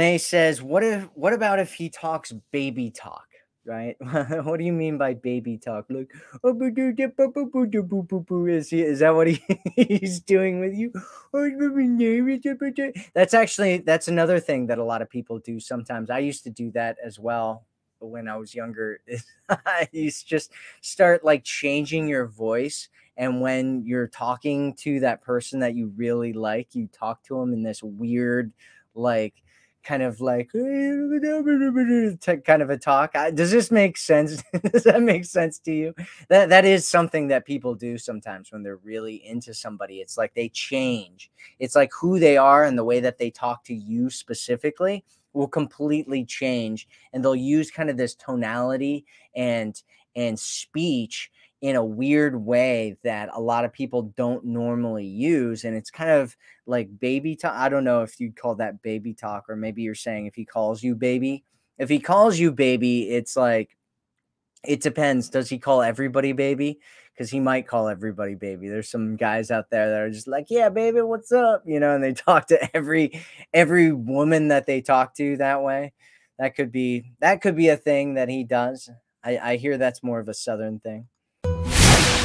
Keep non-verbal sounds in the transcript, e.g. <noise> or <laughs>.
Renee says, "What if? What about if he talks baby talk? Right? <laughs> what do you mean by baby talk? Like, is he? Is that what he, <laughs> he's doing with you? <laughs> Oh, That's actually that's another thing that a lot of people do. Sometimes I used to do that as well when I was younger. To just start like changing your voice. And when you're talking to that person that you really like, you talk to them in this weird, like kind of like kind of a talk. Does this make sense? <laughs> Does that make sense to you? That that is something that people do sometimes when they're really into somebody. It's like they change. It's like who they are and the way that they talk to you specifically will completely change and they'll use kind of this tonality and and speech in a weird way that a lot of people don't normally use. And it's kind of like baby talk. I don't know if you'd call that baby talk, or maybe you're saying if he calls you baby. If he calls you baby, it's like, it depends. Does he call everybody baby? Because he might call everybody baby. There's some guys out there that are just like, yeah, baby, what's up? You know, and they <laughs> talk to every every woman that they talk to that way. That could be that could be a thing that he does. I, I hear that's more of a southern thing.